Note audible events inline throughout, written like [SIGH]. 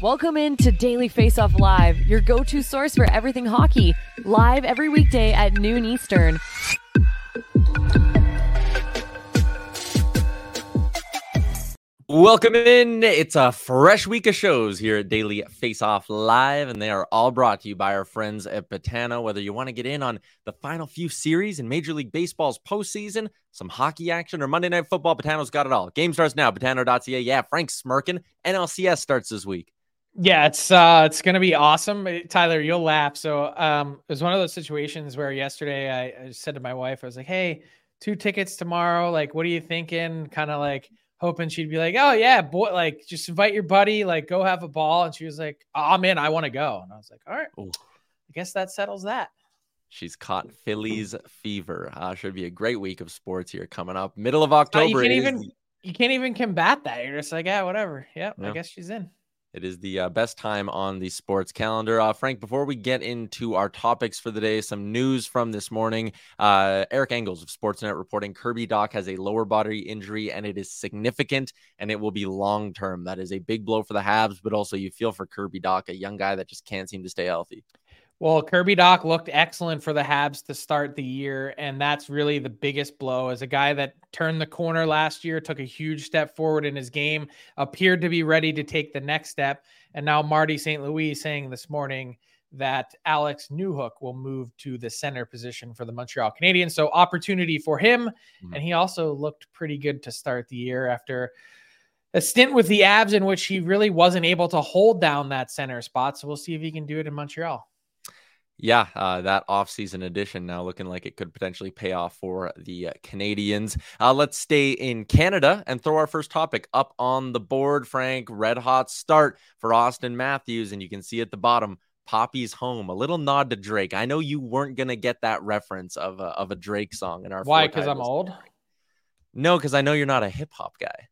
Welcome in to Daily Face Off Live, your go to source for everything hockey, live every weekday at noon Eastern. Welcome in. It's a fresh week of shows here at Daily Face Off Live, and they are all brought to you by our friends at Betano. Whether you want to get in on the final few series in Major League Baseball's postseason, some hockey action, or Monday Night Football, Betano's got it all. Game starts now. Betano.ca. Yeah, Frank smirking. NLCS starts this week. Yeah, it's uh it's gonna be awesome. Tyler, you'll laugh. So um it was one of those situations where yesterday I, I said to my wife, I was like, Hey, two tickets tomorrow. Like, what are you thinking? Kind of like hoping she'd be like, Oh yeah, boy, like just invite your buddy, like go have a ball. And she was like, I'm in, I want to go. And I was like, All right, Ooh. I guess that settles that. She's caught Phillies fever. Uh, should be a great week of sports here coming up. Middle of Uh, October. you can't even you can't even combat that. You're just like, yeah, whatever. Yep, Yeah. I guess she's in. It is the uh, best time on the sports calendar. Uh, Frank, before we get into our topics for the day, some news from this morning. Uh, Eric Engels of Sportsnet reporting Kirby Dach has a lower body injury and it is significant and it will be long term. That is a big blow for the Habs, but also you feel for Kirby Dach, a young guy that just can't seem to stay healthy. Well, Kirby Dach looked excellent for the Habs to start the year, and that's really the biggest blow. As a guy that turned the corner last year, took a huge step forward in his game, appeared to be ready to take the next step, and now Marty St. Louis saying this morning that Alex Newhook will move to the center position for the Montreal Canadiens. So opportunity for him, Mhm. and he also looked pretty good to start the year after a stint with the Avs in which he really wasn't able to hold down that center spot. So we'll see if he can do it in Montreal. Yeah, uh, that offseason addition now looking like it could potentially pay off for the uh, Canadiens. Uh, let's stay in Canada and throw our first topic up on the board. Frank, red hot start for Auston Matthews, and you can see at the bottom, Poppy's home. A little nod to Drake. I know you weren't gonna get that reference of a, of a Drake song in our Why? Because I'm old. No, because I know you're not a hip hop guy.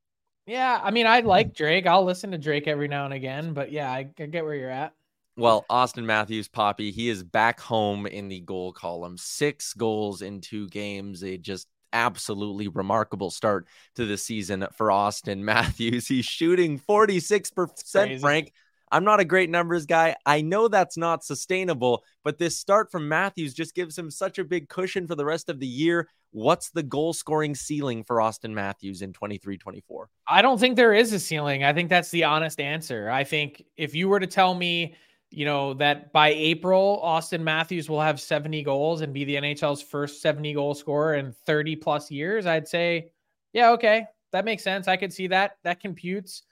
Yeah, I mean, I like Drake. I'll listen to Drake every now and again, but yeah, I, I get where you're at. Well, Auston Matthews, Poppy, he is back home in the goal column. Six goals in two games. A just absolutely remarkable start to the season for Auston [LAUGHS] Matthews. He's shooting 46%, Frank. I'm not a great numbers guy. I know that's not sustainable, but this start from Matthews just gives him such a big cushion for the rest of the year. What's the goal scoring ceiling for Auston Matthews in 23 24? I don't think there is a ceiling. I think that's the honest answer. I think if you were to tell me, you know, that by April, Auston Matthews will have 70 goals and be the NHL's first 70 goal scorer in 30 plus years, I'd say, yeah, okay, that makes sense. I could see that. That computes.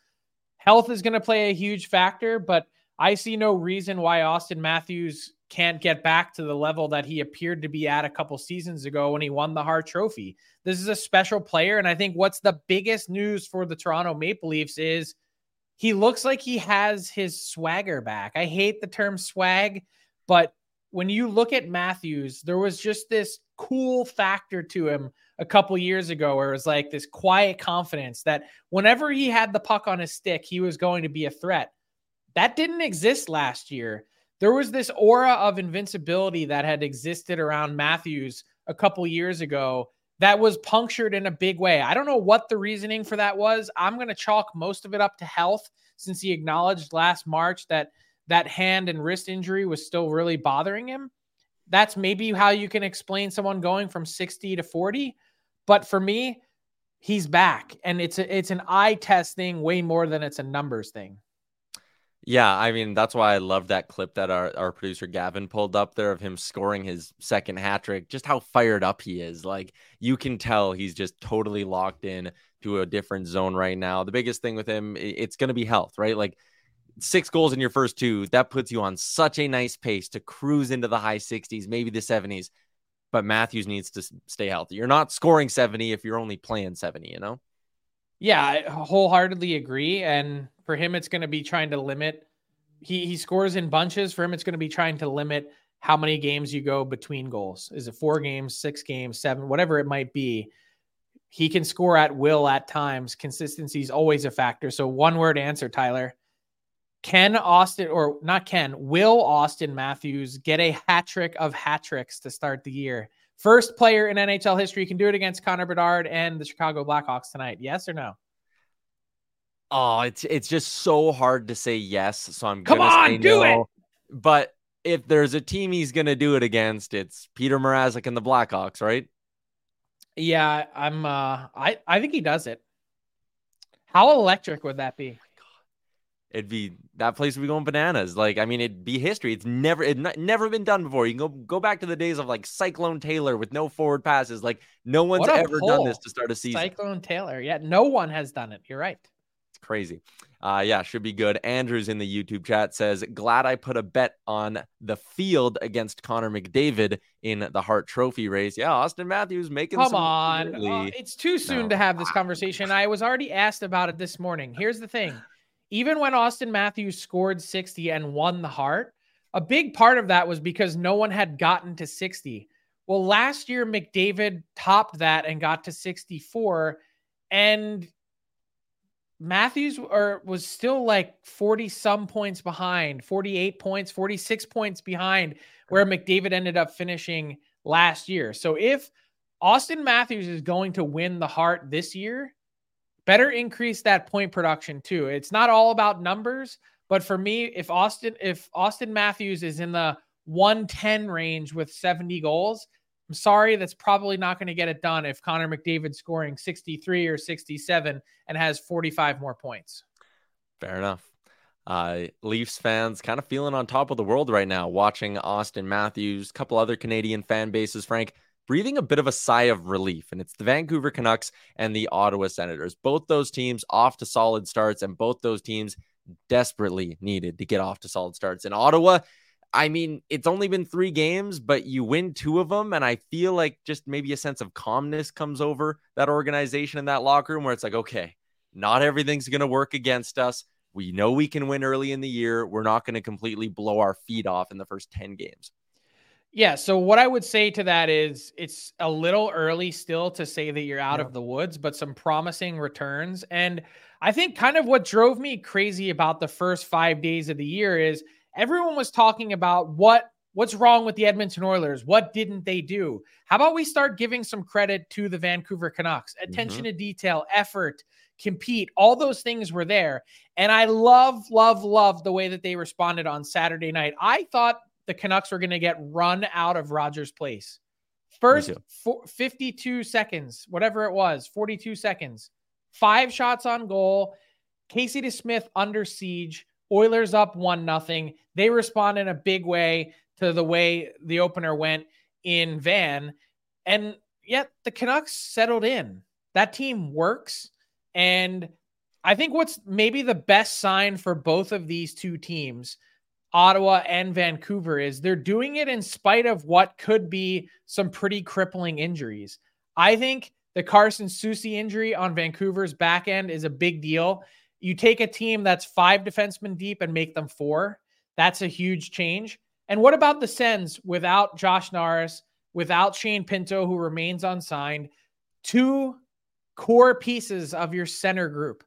Health is going to play a huge factor, but I see no reason why Auston Matthews can't get back to the level that he appeared to be at a couple seasons ago when he won the Hart Trophy. This is a special player. And I think what's the biggest news for the Toronto Maple Leafs is he looks like he has his swagger back. I hate the term swag, but when you look at Matthews, there was just this cool factor to him a couple years ago where it was like this quiet confidence that whenever he had the puck on his stick, he was going to be a threat. That didn't exist last year. There was this aura of invincibility that had existed around Matthews a couple years ago that was punctured in a big way. I don't know what the reasoning for that was. I'm going to chalk most of it up to health since he acknowledged last March that that hand and wrist injury was still really bothering him. That's maybe how you can explain someone going from 60 to 40. But for me, he's back and it's a, it's an eye test thing way more than it's a numbers thing. Yeah, I mean that's why I love that clip that our, our producer Gavin pulled up there of him scoring his second hat trick. Just how fired up he is. Like you can tell he's just totally locked in to a different zone right now. The biggest thing with him, it's going to be health, right? Like six goals in your first two, that puts you on such a nice pace to cruise into the high 60s, maybe the 70s. But Matthews needs to stay healthy. You're not scoring 70 if you're only playing 70, you know? Yeah, I wholeheartedly agree. And for him, it's going to be trying to limit. He he scores in bunches. For him, it's going to be trying to limit how many games you go between goals. Is it four games, six games, seven, whatever it might be? He can score at will at times. Consistency is always a factor. So one word answer, Tyler. Can Auston or not Ken, will Auston Matthews get a hat trick of hat tricks to start the year? First player in NHL history can do it against Connor Bedard and the Chicago Blackhawks tonight. Yes or no? Oh, it's it's just so hard to say yes. So I'm come gonna on, do no. it. But if there's a team he's gonna do it against, it's Petr Mrazek and the Blackhawks, right? Yeah, I'm. uh I I think he does it. How electric would that be? It'd be that place would be going bananas. Like, I mean, it'd be history. It's never it n- never been done before. You can go go back to the days of like Cyclone Taylor with no forward passes. Like, no one's ever pull. done this to start a season. Cyclone Taylor, yeah, no one has done it. You're right. It's crazy. Uh, yeah, should be good. Andrews in the YouTube chat says, "Glad I put a bet on the field against Connor McDavid in the Hart Trophy race." Yeah, Auston Matthews making. Come on, uh, it's too soon no. to have this conversation. I was already asked about it this morning. Here's the thing even when Auston Matthews scored 60 and won the Hart, a big part of that was because no one had gotten to 60. Well, last year McDavid topped that and got to 64 and Matthews or was still like 40 some points behind, 48 points, 46 points behind where McDavid ended up finishing last year. So if Auston Matthews is going to win the Hart this year, better increase that point production too. It's not all about numbers, but for me, if Auston if Auston Matthews is in the 110 range with 70 goals, I'm sorry, that's probably not going to get it done if Connor McDavid scoring 63 or 67 and has 45 more points. Fair enough. Uh, Leafs fans kind of feeling on top of the world right now, watching Austin Matthews, couple other Canadian fan bases, Frank, breathing a bit of a sigh of relief. And it's the Vancouver Canucks and the Ottawa Senators. Both those teams off to solid starts, and both those teams desperately needed to get off to solid starts. In Ottawa, I mean, it's only been three games, but you win two of them. And I feel like just maybe a sense of calmness comes over that organization in that locker room where it's like, okay, not everything's going to work against us. We know we can win early in the year. We're not going to completely blow our feet off in the first 10 games. Yeah. So what I would say to that is it's a little early still to say that you're out yeah. of the woods, but some promising returns. And I think kind of what drove me crazy about the first five days of the year is everyone was talking about what what's wrong with the Edmonton Oilers? What didn't they do? How about we start giving some credit to the Vancouver Canucks? Attention mm-hmm. to detail, effort, compete, all those things were there. And I love, love, love the way that they responded on Saturday night. I thought the Canucks were going to get run out of Rogers Place. First 52 seconds, whatever it was, 42 seconds, five shots on goal. Casey DeSmith under siege. Oilers up one nothing. They respond in a big way to the way the opener went in Van, and yet the Canucks settled in. That team works, and I think what's maybe the best sign for both of these two teams, Ottawa and Vancouver, is they're doing it in spite of what could be some pretty crippling injuries. I think the Carson Soucy injury on Vancouver's back end is a big deal. You take a team that's five defensemen deep and make them four. That's a huge change. And what about the Sens without Josh Norris, without Shane Pinto, who remains unsigned? Two core pieces of your center group.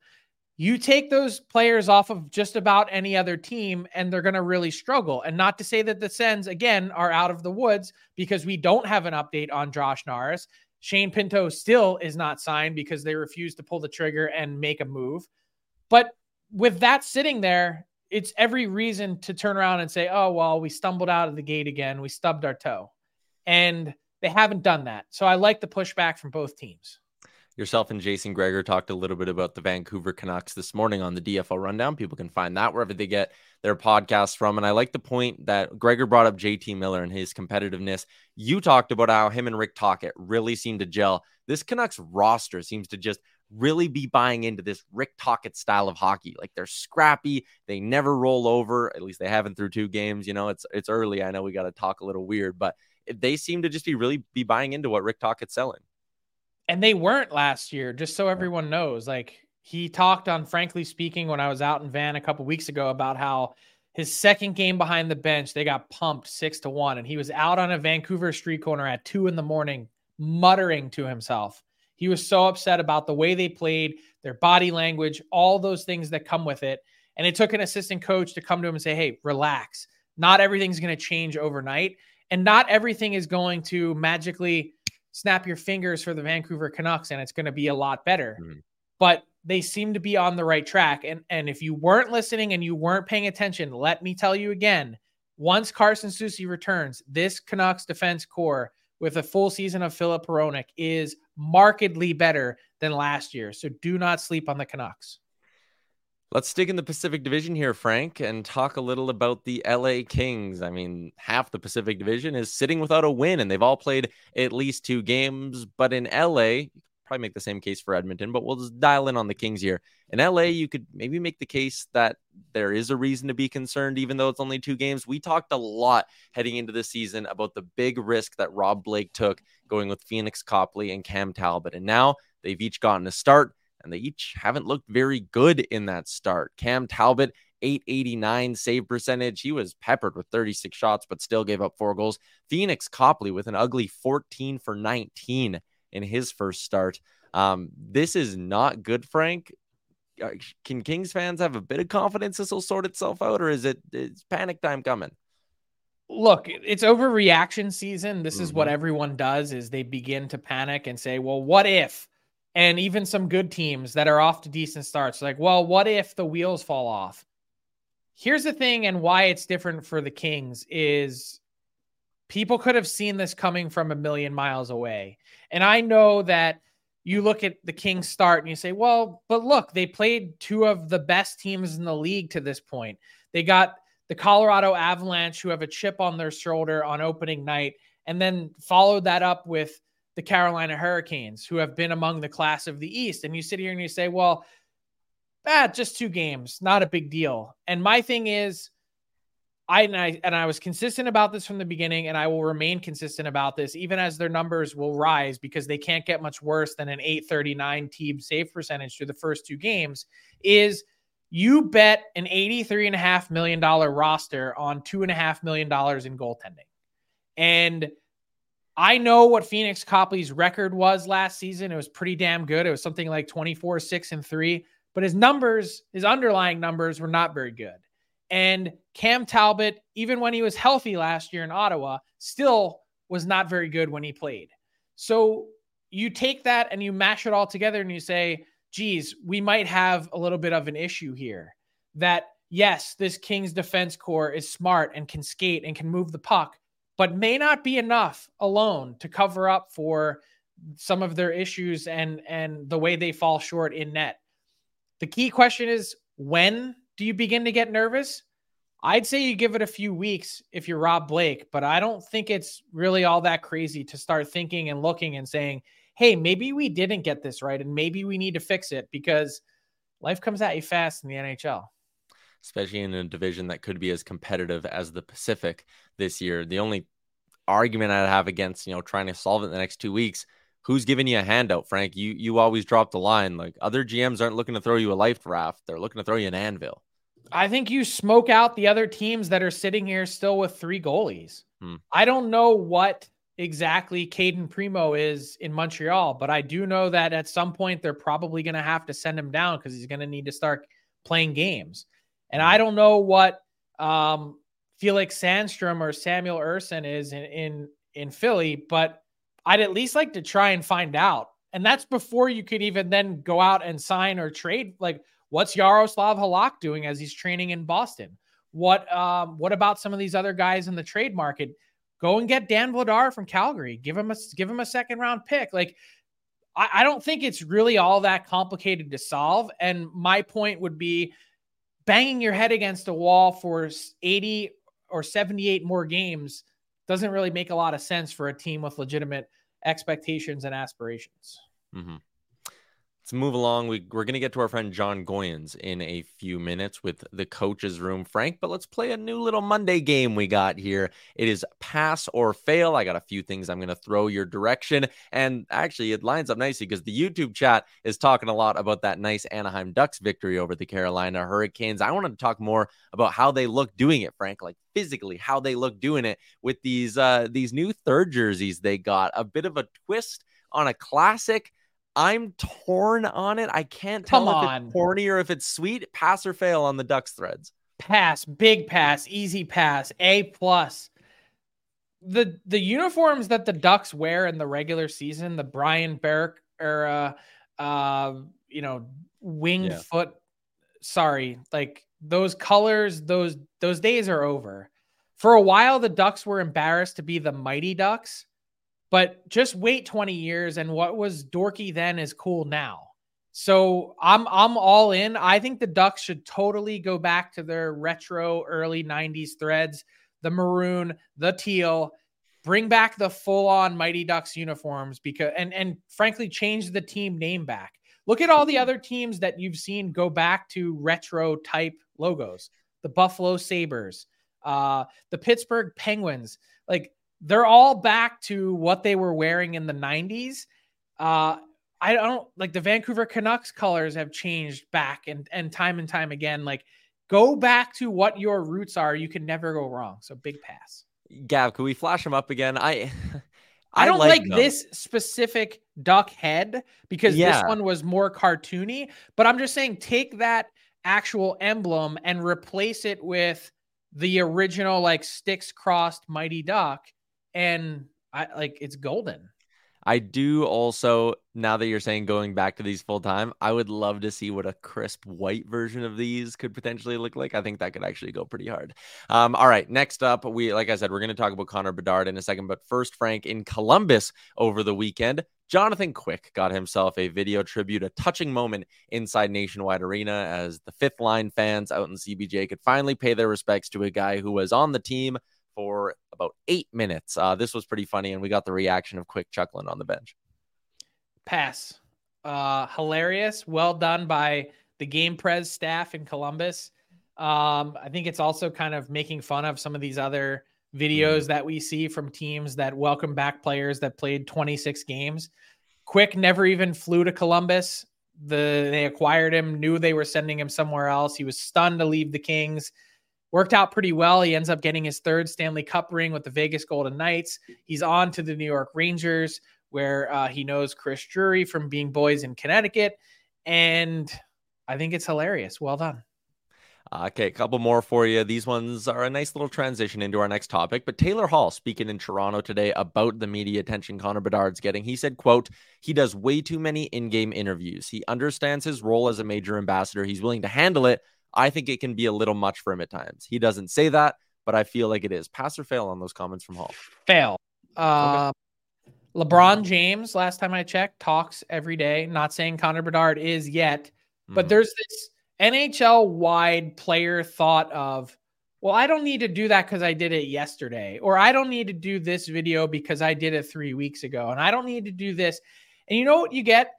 You take those players off of just about any other team, and they're going to really struggle. And not to say that the Sens, again, are out of the woods because we don't have an update on Josh Norris. Shane Pinto still is not signed because they refuse to pull the trigger and make a move. But with that sitting there, it's every reason to turn around and say, oh, well, we stumbled out of the gate again. We stubbed our toe. And they haven't done that. So I like the pushback from both teams. Yourself and Jason Gregor talked a little bit about the Vancouver Canucks this morning on the DFL Rundown. People can find that wherever they get their podcasts from. And I like the point that Greger brought up JT Miller and his competitiveness. You talked about how him and Rick Tocchet really seem to gel. This Canucks roster seems to just really be buying into this Rick Tocchet style of hockey. Like they're scrappy, they never roll over. At least they haven't through two games. You know, it's it's early. I know we got to talk a little weird, but they seem to just be really be buying into what Rick Tocchet's selling and they weren't last year, just so everyone knows. Like he talked on Frankly Speaking when I was out in Van a couple weeks ago about how his second game behind the bench, they got pumped six to one. And he was out on a Vancouver street corner at two in the morning, muttering to himself. He was so upset about the way they played, their body language, all those things that come with it. And it took an assistant coach to come to him and say, Hey, relax. Not everything's going to change overnight. And not everything is going to magically snap your fingers for the Vancouver Canucks and it's going to be a lot better. Mm. But they seem to be on the right track. And and if you weren't listening and you weren't paying attention, let me tell you again, once Carson Soucy returns, this Canucks defense core with a full season of Filip Hronek is markedly better than last year. So do not sleep on the Canucks. Let's stick in the Pacific Division here, Frank, and talk a little about the LA Kings. I mean, half the Pacific Division is sitting without a win, and they've all played at least two games. But in LA, probably make the same case for Edmonton, but we'll just dial in on the Kings here. In LA, you could maybe make the case that there is a reason to be concerned, even though it's only two games. We talked a lot heading into the season about the big risk that Rob Blake took going with Phoenix Copley and Cam Talbot. And now they've each gotten a start and they each haven't looked very good in that start. Cam Talbot, 889 save percentage. He was peppered with 36 shots, but still gave up four goals. Phoenix Copley with an ugly 14 for 19 in his first start. Um, this is not good, Frank. Uh, can Kings fans have a bit of confidence this will sort itself out, or is it is panic time coming? Look, it's overreaction season. This mm-hmm. is what mm-hmm. everyone does: is they begin to panic and say, "Well, what if?" And even some good teams that are off to decent starts. Like, well, what if the wheels fall off? Here's the thing, and why it's different for the Kings is people could have seen this coming from a million miles away. And I know that you look at the Kings start and you say, well, but look, they played two of the best teams in the league to this point. They got the Colorado Avalanche, who have a chip on their shoulder on opening night, and then followed that up with the Carolina Hurricanes, who have been among the class of the East. And you sit here and you say, well, ah, just two games, not a big deal. And my thing is, I and, I and I was consistent about this from the beginning, and I will remain consistent about this, even as their numbers will rise because they can't get much worse than an 839 team save percentage through the first two games. Is you bet an $83.5 million roster on $2.5 million in goaltending. And I know what Phoenix Copley's record was last season. It was pretty damn good. It was something like 24, 6, and 3. But his numbers, his underlying numbers, were not very good. And Cam Talbot, even when he was healthy last year in Ottawa, still was not very good when he played. So you take that and you mash it all together and you say, geez, we might have a little bit of an issue here. That, yes, this Kings defense core is smart and can skate and can move the puck but may not be enough alone to cover up for some of their issues and and the way they fall short in net. The key question is when do you begin to get nervous? I'd say you give it a few weeks if you're Rob Blake, but I don't think it's really all that crazy to start thinking and looking and saying, "Hey, maybe we didn't get this right and maybe we need to fix it because life comes at you fast in the NHL. Especially in a division that could be as competitive as the Pacific this year. The only argument I'd have against, you know, trying to solve it in the next two weeks, who's giving you a handout, Frank? You you always drop the line. Like other GMs aren't looking to throw you a life raft. They're looking to throw you an anvil. I think you smoke out the other teams that are sitting here still with three goalies. Hmm. I don't know what exactly Cayden Primeau is in Montreal, but I do know that at some point they're probably going to have to send him down because he's going to need to start playing games. And I don't know what um, Felix Sandstrom or Samuel Ersson is in, in in Philly, but I'd at least like to try and find out. And that's before you could even then go out and sign or trade. Like, what's Jaroslav Halak doing as he's training in Boston? What um, what about some of these other guys in the trade market? Go and get Dan Vladar from Calgary. Give him a give him a second round pick. Like, I, I don't think it's really all that complicated to solve. And my point would be banging your head against a wall for 80 or 78 more games doesn't really make a lot of sense for a team with legitimate expectations and aspirations. Mm-hmm. Let's move along. We, we're going to get to our friend Jon Goyens in a few minutes with the coach's room, Frank. But let's play a new little Monday game we got here. It is pass or fail. I got a few things I'm going to throw your direction. And actually, it lines up nicely because the YouTube chat is talking a lot about that nice Anaheim Ducks victory over the Carolina Hurricanes. I wanted to talk more about how they look doing it, Frank, like physically, how they look doing it with these uh, these new third jerseys they got. A bit of a twist on a classic I'm torn on it. I can't tell Come if on. it's corny or if it's sweet. Pass or fail on the Ducks threads. Pass, big pass, easy pass, A plus. The the uniforms that the Ducks wear in the regular season, the Brian Burke era, uh, you know, wing Yeah. foot. Sorry, like those colors, those those days are over. For a while, the Ducks were embarrassed to be the Mighty Ducks, but just wait 20 years, and what was dorky then is cool now. So I'm I'm all in. I think the Ducks should totally go back to their retro early 90s threads, the maroon, the teal, bring back the full-on Mighty Ducks uniforms because and and frankly change the team name back. Look at all the other teams that you've seen go back to retro type logos. The Buffalo Sabres, uh the Pittsburgh Penguins. Like they're all back to what they were wearing in the 90s. Uh I don't like the Vancouver Canucks colors have changed back and and time and time again. Like go back to what your roots are. You can never go wrong. So big pass. Gav, can we flash them up again? I [LAUGHS] I, don't like, them. this specific duck head because Yeah. this one was more cartoony. But I'm just saying, take that actual emblem and replace it with the original like sticks crossed Mighty Duck, and I like it's golden. I do also, now that you're saying going back to these full time, I would love to see what a crisp white version of these could potentially look like. I think that could actually go pretty hard. Um, all right, next up, we like I said, we're going to talk about Connor Bedard in a second, but first, Frank in Columbus over the weekend. Jonathan Quick got himself a video tribute, a touching moment inside Nationwide Arena as the fifth line fans out in CBJ could finally pay their respects to a guy who was on the team for about eight minutes. Uh, this was pretty funny, and we got the reaction of Quick chuckling on the bench. Pass. Uh, hilarious. Well done by the Game Pres staff in Columbus. Um, I think it's also kind of making fun of some of these other videos that we see from teams that welcome back players that played 26 games. Quick never even flew to Columbus. The they acquired him, knew they were sending him somewhere else. He was stunned to leave the Kings. Worked out pretty well. He ends up getting his third Stanley Cup ring with the Vegas Golden Knights. He's on to the New York Rangers, where uh, he knows Chris Drury from being boys in Connecticut. And I think it's hilarious. Well done. Okay, a couple more for you. These ones are a nice little transition into our next topic. But Taylor Hall speaking in Toronto today about the media attention Connor Bedard's getting. He said, quote, he does way too many in-game interviews. He understands his role as a major ambassador. He's willing to handle it. I think it can be a little much for him at times. He doesn't say that, but I feel like it is. Pass or fail on those comments from Hall. Fail. Uh, LeBron James, last time I checked, talks every day. Not saying Connor Bedard is yet, but Mhm. there's this NHL wide player thought of, well, I don't need to do that because I did it yesterday, or I don't need to do this video because I did it three weeks ago, and I don't need to do this. And you know what you get?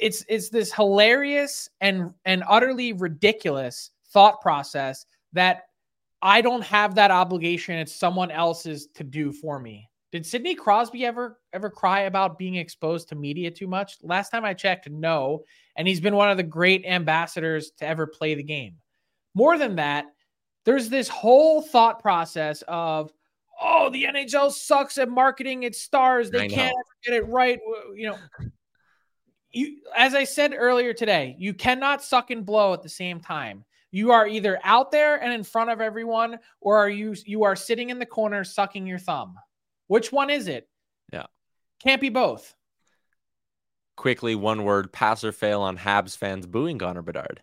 It's it's this hilarious and and utterly ridiculous thought process that I don't have that obligation. It's someone else's to do for me. Did Sidney Crosby ever ever cry about being exposed to media too much? Last time I checked, no. And he's been one of the great ambassadors to ever play the game. More than that, there's this whole thought process of, oh, the NHL sucks at marketing its stars. They can't get it right. You know, you as I said earlier today, you cannot suck and blow at the same time. You are either out there and in front of everyone, or are you you are sitting in the corner sucking your thumb. Which one is it? Yeah. Can't be both. Quickly, one word pass or fail on Habs fans booing Connor Bedard.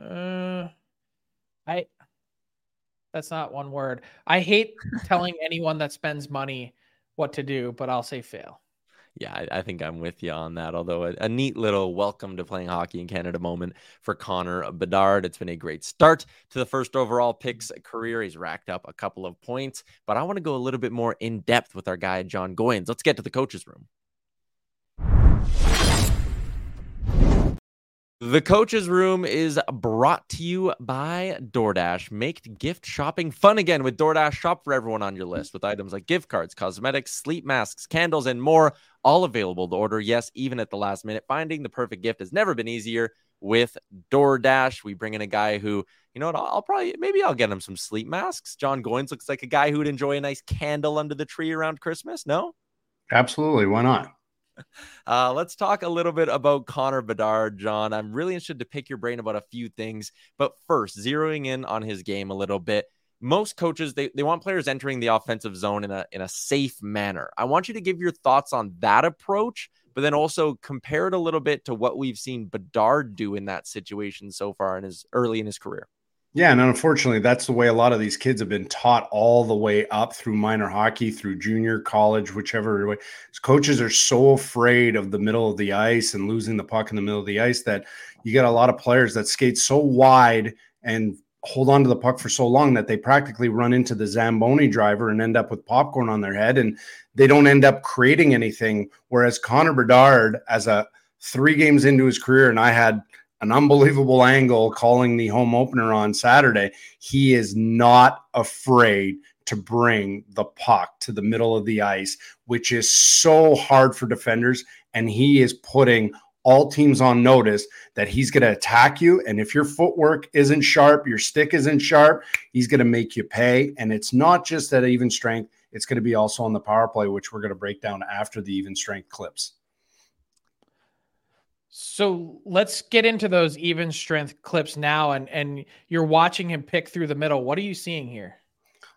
Uh, I. That's not one word. I hate [LAUGHS] telling anyone that spends money what to do, but I'll say fail. Yeah, I, I think I'm with you on that. Although a, a neat little welcome to playing hockey in Canada moment for Connor Bedard. It's been a great start to the first overall picks career. He's racked up a couple of points, but I want to go a little bit more in depth with our guy, Jon Goyens. Let's get to the coach's room. The coach's room is brought to you by DoorDash. Make gift shopping fun again with DoorDash. Shop for everyone on your list with items like gift cards, cosmetics, sleep masks, candles, and more, all available to order. Yes, even at the last minute. Finding the perfect gift has never been easier with DoorDash. We bring in a guy who, you know what, I'll, probably, maybe I'll get him some sleep masks. Jon Goyens looks like a guy who would enjoy a nice candle under the tree around Christmas. No? Absolutely. Why not? Uh, let's talk a little bit about Connor Bedard, Jon. I'm really interested to pick your brain about a few things. But first, zeroing in on his game a little bit. Most coaches they, they want players entering the offensive zone in a in a safe manner. I want you to give your thoughts on that approach, but then also compare it a little bit to what we've seen Bedard do in that situation so far in his early in his career. Yeah, and unfortunately, that's the way a lot of these kids have been taught all the way up through minor hockey, through junior college, whichever way. Coaches are so afraid of the middle of the ice and losing the puck in the middle of the ice that you get a lot of players that skate so wide and hold on to the puck for so long that they practically run into the Zamboni driver and end up with popcorn on their head and they don't end up creating anything. Whereas Connor Bedard, as a three games into his career, and I had an unbelievable angle calling the home opener on Saturday. He is not afraid to bring the puck to the middle of the ice, which is so hard for defenders. And he is putting all teams on notice that he's going to attack you. And if your footwork isn't sharp, your stick isn't sharp, he's going to make you pay. And it's not just that even strength, it's going to be also on the power play, which we're going to break down after the even strength clips. So let's get into those even strength clips now. And and you're watching him pick through the middle. What are you seeing here?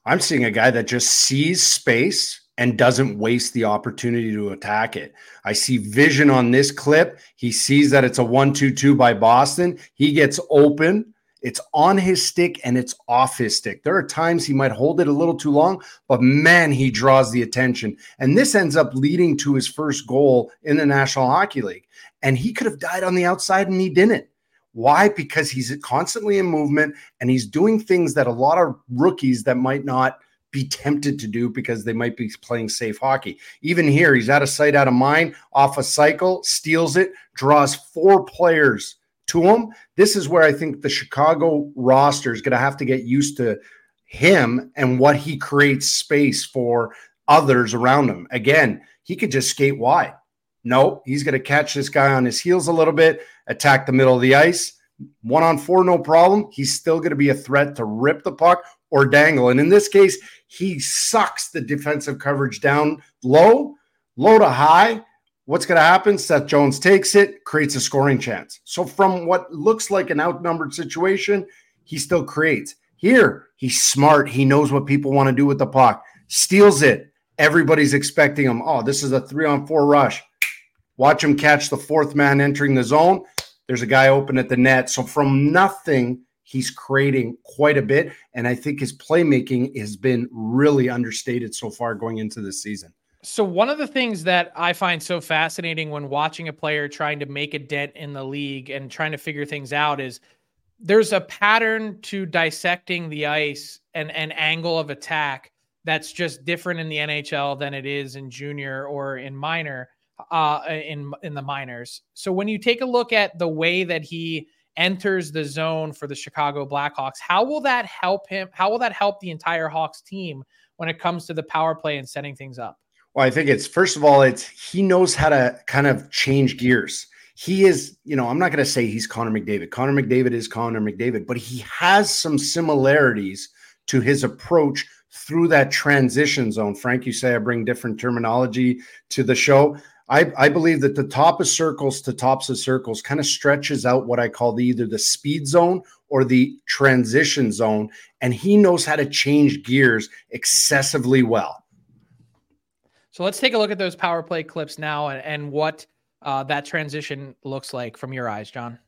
I'm seeing a guy that just sees space and doesn't waste the opportunity to attack it. I see vision on this clip. He sees that it's a one-two-two by Boston. He gets open. It's on his stick and it's off his stick. There are times he might hold it a little too long, but man, he draws the attention. And this ends up leading to his first goal in the National Hockey League and he could have died on the outside and he didn't. Why? Because he's constantly in movement and he's doing things that a lot of rookies that might not be tempted to do because they might be playing safe hockey. Even here, he's out of sight, out of mind, off a cycle, steals it, draws four players to him. This is where I think the Chicago roster is going to have to get used to him and what he creates space for others around him. Again, he could just skate wide. No, he's going to catch this guy on his heels a little bit, attack the middle of the ice. One on four, no problem. He's still going to be a threat to rip the puck or dangle. And in this case, he sucks the defensive coverage down low, low to high. What's going to happen? Seth Jones takes it, creates a scoring chance. So, from what looks like an outnumbered situation, he still creates. Here, he's smart. He knows what people want to do with the puck, steals it. Everybody's expecting him. Oh, this is a three on four rush. Watch him catch the fourth man entering the zone. There's a guy open at the net. So, from nothing, he's creating quite a bit. And I think his playmaking has been really understated so far going into this season. So, one of the things that I find so fascinating when watching a player trying to make a dent in the league and trying to figure things out is there's a pattern to dissecting the ice and an angle of attack that's just different in the NHL than it is in junior or in minor uh in in the minors. So when you take a look at the way that he enters the zone for the Chicago Blackhawks, how will that help him? How will that help the entire Hawks team when it comes to the power play and setting things up? Well, I think it's first of all, it's he knows how to kind of change gears. He is, you know, I'm not going to say he's Connor McDavid. Connor McDavid is Connor McDavid, but he has some similarities to his approach through that transition zone. Frank, you say I bring different terminology to the show. I, I believe that the top of circles to tops of circles kind of stretches out what I call the, either the speed zone or the transition zone. And he knows how to change gears excessively well. So let's take a look at those power play clips now and, and what uh, that transition looks like from your eyes, Jon.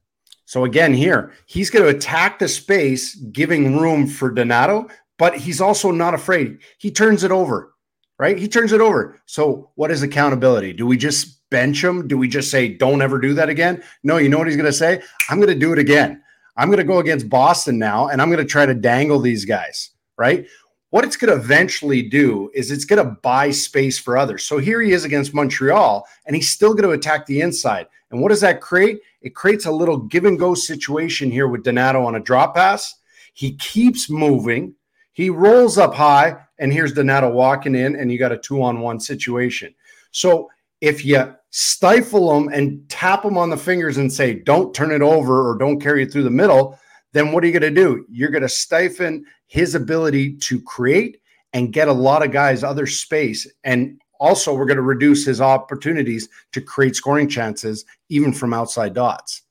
So again, here he's going to attack the space, giving room for Donato, but he's also not afraid. He turns it over, right? He turns it over. So what is accountability? Do we just bench him? Do we just say, don't ever do that again? No, you know what he's going to say? I'm going to do it again. I'm going to go against Boston now, and I'm going to try to dangle these guys, right? what it's going to eventually do is it's going to buy space for others. So here he is against Montreal, and he's still going to attack the inside. And what does that create? It creates a little give and go situation here with Donato on a drop pass. He keeps moving. He rolls up high, and here's Donato walking in, and you got a two on one situation. So if you stifle him and tap him on the fingers and say, don't turn it over or don't carry it through the middle, then what are you going to do? You're going to stifle his ability to create and get a lot of guys other space. And also, we're going to reduce his opportunities to create scoring chances, even from outside dots.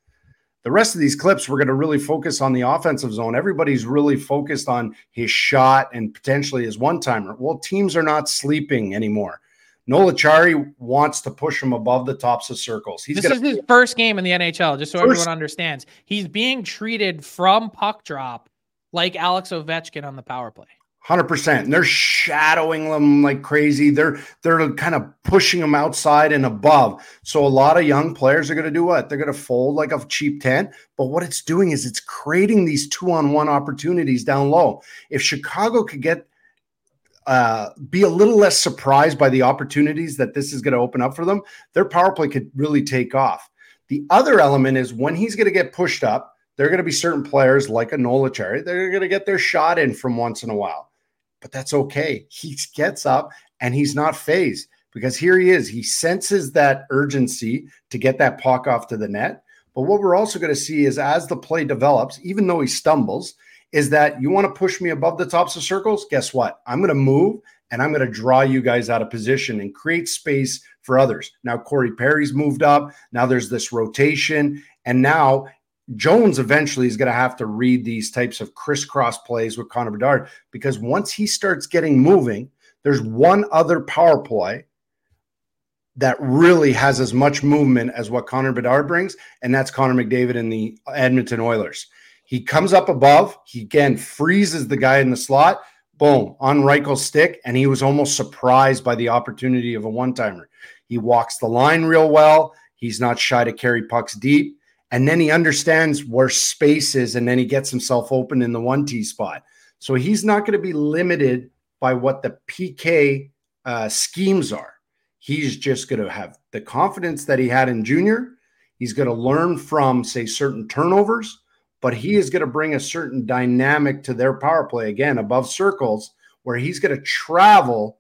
The rest of these clips, we're going to really focus on the offensive zone. Everybody's really focused on his shot and potentially his one timer. Well, teams are not sleeping anymore. Noel Acciari wants to push him above the tops of circles. He's this gonna, is his first game in the NHL, just so first, everyone understands. He's being treated from puck drop like Alex Ovechkin on the power play. Hundred percent. They're shadowing them like crazy. They're they're kind of pushing them outside and above. So a lot of young players are going to do what? They're going to fold like a cheap tent. But what it's doing is it's creating these two on one opportunities down low. If Chicago could get uh, be a little less surprised by the opportunities that this is going to open up for them, their power play could really take off. The other element is when he's going to get pushed up, there are going to be certain players like a Noel Acciari, they're going to get their shot in from once in a while. But that's okay. He gets up and he's not fazed because here he is. He senses that urgency to get that puck off to the net. But what we're also going to see is as the play develops, even though he stumbles, is that you want to push me above the tops of circles? Guess what? I'm going to move and I'm going to draw you guys out of position and create space for others. Now, Corey Perry's moved up. Now there's this rotation. And now Jones eventually is going to have to read these types of crisscross plays with Connor Bedard because once he starts getting moving, there's one other power play that really has as much movement as what Connor Bedard brings, and that's Connor McDavid and the Edmonton Oilers. He comes up above. He again freezes the guy in the slot. Boom, on Reichel's stick. And he was almost surprised by the opportunity of a one timer. He walks the line real well. He's not shy to carry pucks deep. And then he understands where space is. And then he gets himself open in the one T spot. So he's not going to be limited by what the PK uh, schemes are. He's just going to have the confidence that he had in junior. He's going to learn from, say, certain turnovers, but he is going to bring a certain dynamic to their power play again above circles where he's going to travel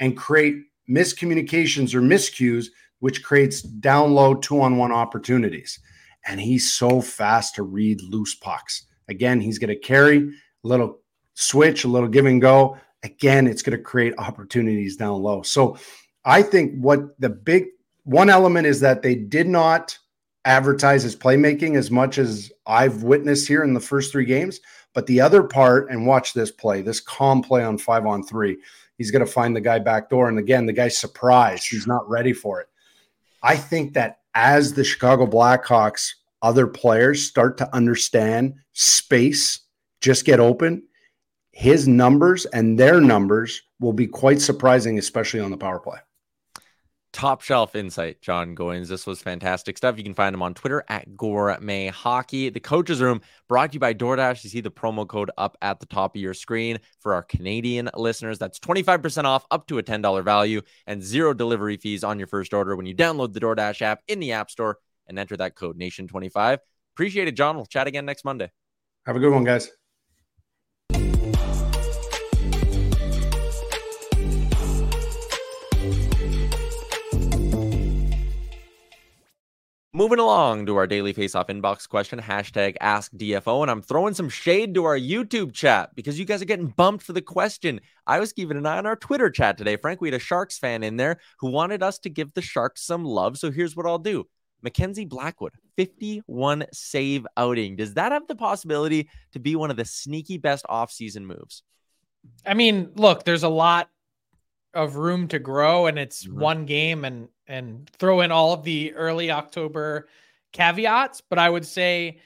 and create miscommunications or miscues, which creates down low two on one opportunities. And he's so fast to read loose pucks. Again, he's going to carry a little switch, a little give and go. Again, it's going to create opportunities down low. So I think what the big one element is that they did not advertise his playmaking as much as I've witnessed here in the first three games. But the other part, and watch this play, this calm play on five on three, he's going to find the guy back door. And again, the guy's surprised. He's not ready for it. I think that as the Chicago Blackhawks other players start to understand space, just get open, his numbers and their numbers will be quite surprising, especially on the power play. Top shelf insight, Jon Goyens. This was fantastic stuff. You can find him on Twitter at Gourmet Hockey. The coaches room brought to you by DoorDash. You see the promo code up at the top of your screen for our Canadian listeners. That's 25% off up to a $10 value and zero delivery fees on your first order when you download the DoorDash app in the App Store and enter that code Nation25. Appreciate it, Jon. We'll chat again next Monday. Have a good one, guys. Moving along to our daily face-off inbox question, hashtag ask DFO. And I'm throwing some shade to our YouTube chat because you guys are getting bumped for the question. I was keeping an eye on our Twitter chat today. Frank, we had a Sharks fan in there who wanted us to give the Sharks some love. So here's what I'll do. Mackenzie Blackwood, 51 save outing. Does that have the possibility to be one of the sneaky best offseason moves? I mean, look, there's a lot of room to grow and it's mm-hmm. one game and and throw in all of the early October caveats, but I would say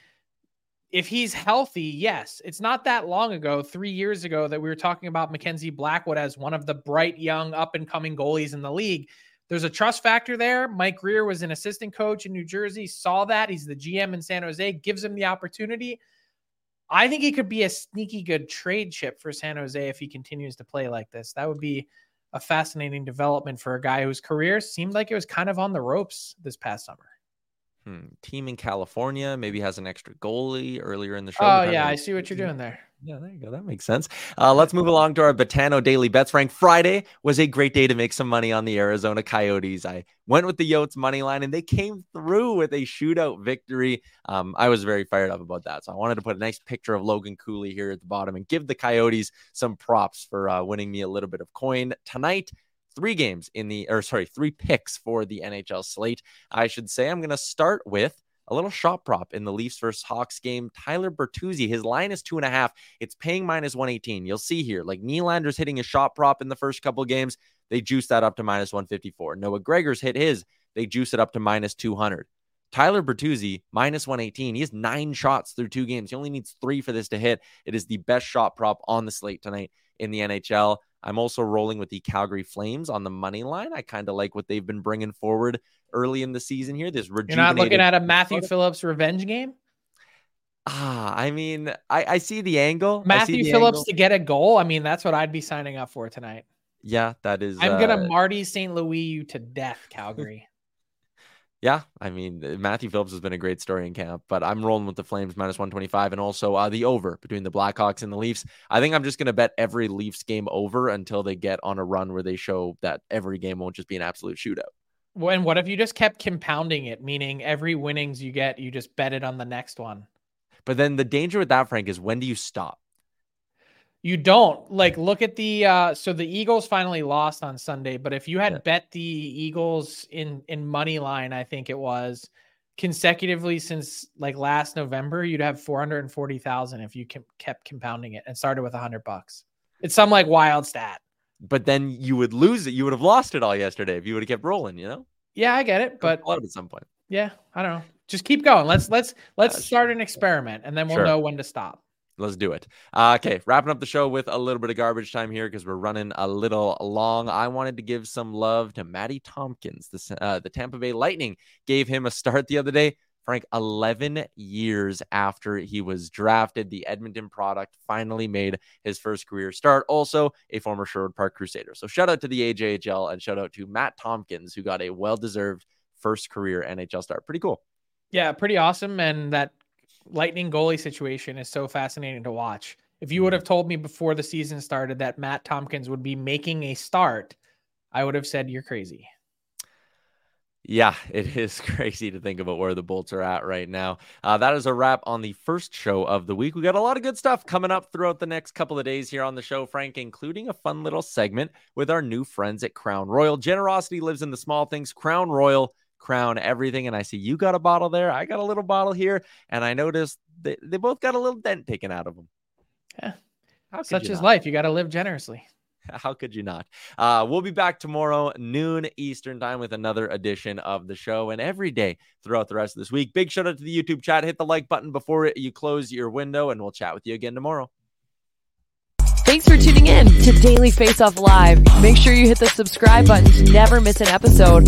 if he's healthy, yes, it's not that long ago, three years ago, that we were talking about Mackenzie Blackwood as one of the bright, young, up and coming goalies in the league. There's a trust factor there. Mike Grier was an assistant coach in New Jersey, saw that. He's the GM in San Jose, gives him the opportunity. I think he could be a sneaky good trade chip for San Jose if he continues to play like this. That would be a fascinating development for a guy whose career seemed like it was kind of on the ropes this past summer. Hmm. Team in California maybe has an extra goalie earlier in the show. Oh yeah, I see what you're doing there. Yeah, there you go. That makes sense. Uh, let's move along to our Betano Daily Bets. Frank, Friday was a great day to make some money on the Arizona Coyotes. I went with the Yotes money line, and they came through with a shootout victory. Um, I was very fired up about that. So I wanted to put a nice picture of Logan Cooley here at the bottom and give the Coyotes some props for uh, winning me a little bit of coin tonight three games in the, or sorry, three picks for the NHL slate. I should say I'm going to start with a little shot prop in the Leafs versus Hawks game. Tyler Bertuzzi, his line is two and a half. It's paying minus 118. You'll see here, like Nylander's hitting a shot prop in the first couple games. They juice that up to minus 154. Noah Gregor's hit his. They juice it up to minus 200. Tyler Bertuzzi, minus 118. He has nine shots through two games. He only needs three for this to hit. It is the best shot prop on the slate tonight in the NHL. I'm also rolling with the Calgary Flames on the money line. I kind of like what they've been bringing forward early in the season here. This You're not looking at a Matthew Phillips revenge game? Ah, I mean, I, I see the angle. Matthew the Phillips angle. to get a goal. I mean, that's what I'd be signing up for tonight. Yeah, that is. I'm uh, gonna Marty St. Louis you to death, Calgary. Yeah, I mean uh, Matthew Phillips has been a great story in camp, but I'm rolling with the Flames minus 125 and also uh, the over between the Blackhawks and the Leafs. I think I'm just going to bet every Leafs game over until they get on a run where they show that every game won't just be an absolute shootout. When what if you just kept compounding it, meaning every winnings you get, you just bet it on the next one? But then the danger with that, Frank, is when do you stop? You don't like look at the uh so the Eagles finally lost on Sunday, but if you had yeah. bet the Eagles in in money line, I think it was consecutively since like last November, you'd have 440,000 if you kept compounding it and started with 100 bucks. It's some like wild stat. But then you would lose it. You would have lost it all yesterday if you would have kept rolling, you know? Yeah, I get it, but at some point. Yeah, I don't know. Just keep going. Let's let's let's start an experiment and then we'll sure. know when to stop. Let's do it. Uh, okay, wrapping up the show with a little bit of garbage time here because we're running a little long. I wanted to give some love to Matty Tompkins. The, uh, the Tampa Bay Lightning gave him a start the other day. Frank, 11 years after he was drafted, the Edmonton product finally made his first career start. Also, a former Sherwood Park Crusader. So, shout out to the AJHL and shout out to Matt Tompkins, who got a well deserved first career NHL start. Pretty cool. Yeah, pretty awesome. And that lightning goalie situation is so fascinating to watch. If you would have told me before the season started that Matt Tompkins would be making a start, I would have said you're crazy. Yeah, [LAUGHS] it is crazy to think about where the Bolts are at right now. Uh, that is a wrap on the first show of the week. We got a lot of good stuff coming up throughout the next couple of days here on the show, Frank, including a fun little segment with our new friends at Crown Royal. Generosity lives in the small things. Crown Royal, crown everything. And I see you got a bottle there. I got a little bottle here. And I noticed they, they both got a little dent taken out of them. Yeah. Such is not? life. You got to live generously. [LAUGHS] How could you not? Uh, we'll be back tomorrow, noon Eastern time, with another edition of the show and every day throughout the rest of this week. Big shout out to the YouTube chat. Hit the like button before you close your window, and we'll chat with you again tomorrow. Thanks for tuning in to Daily Face Off Live. Make sure you hit the subscribe button to never miss an episode.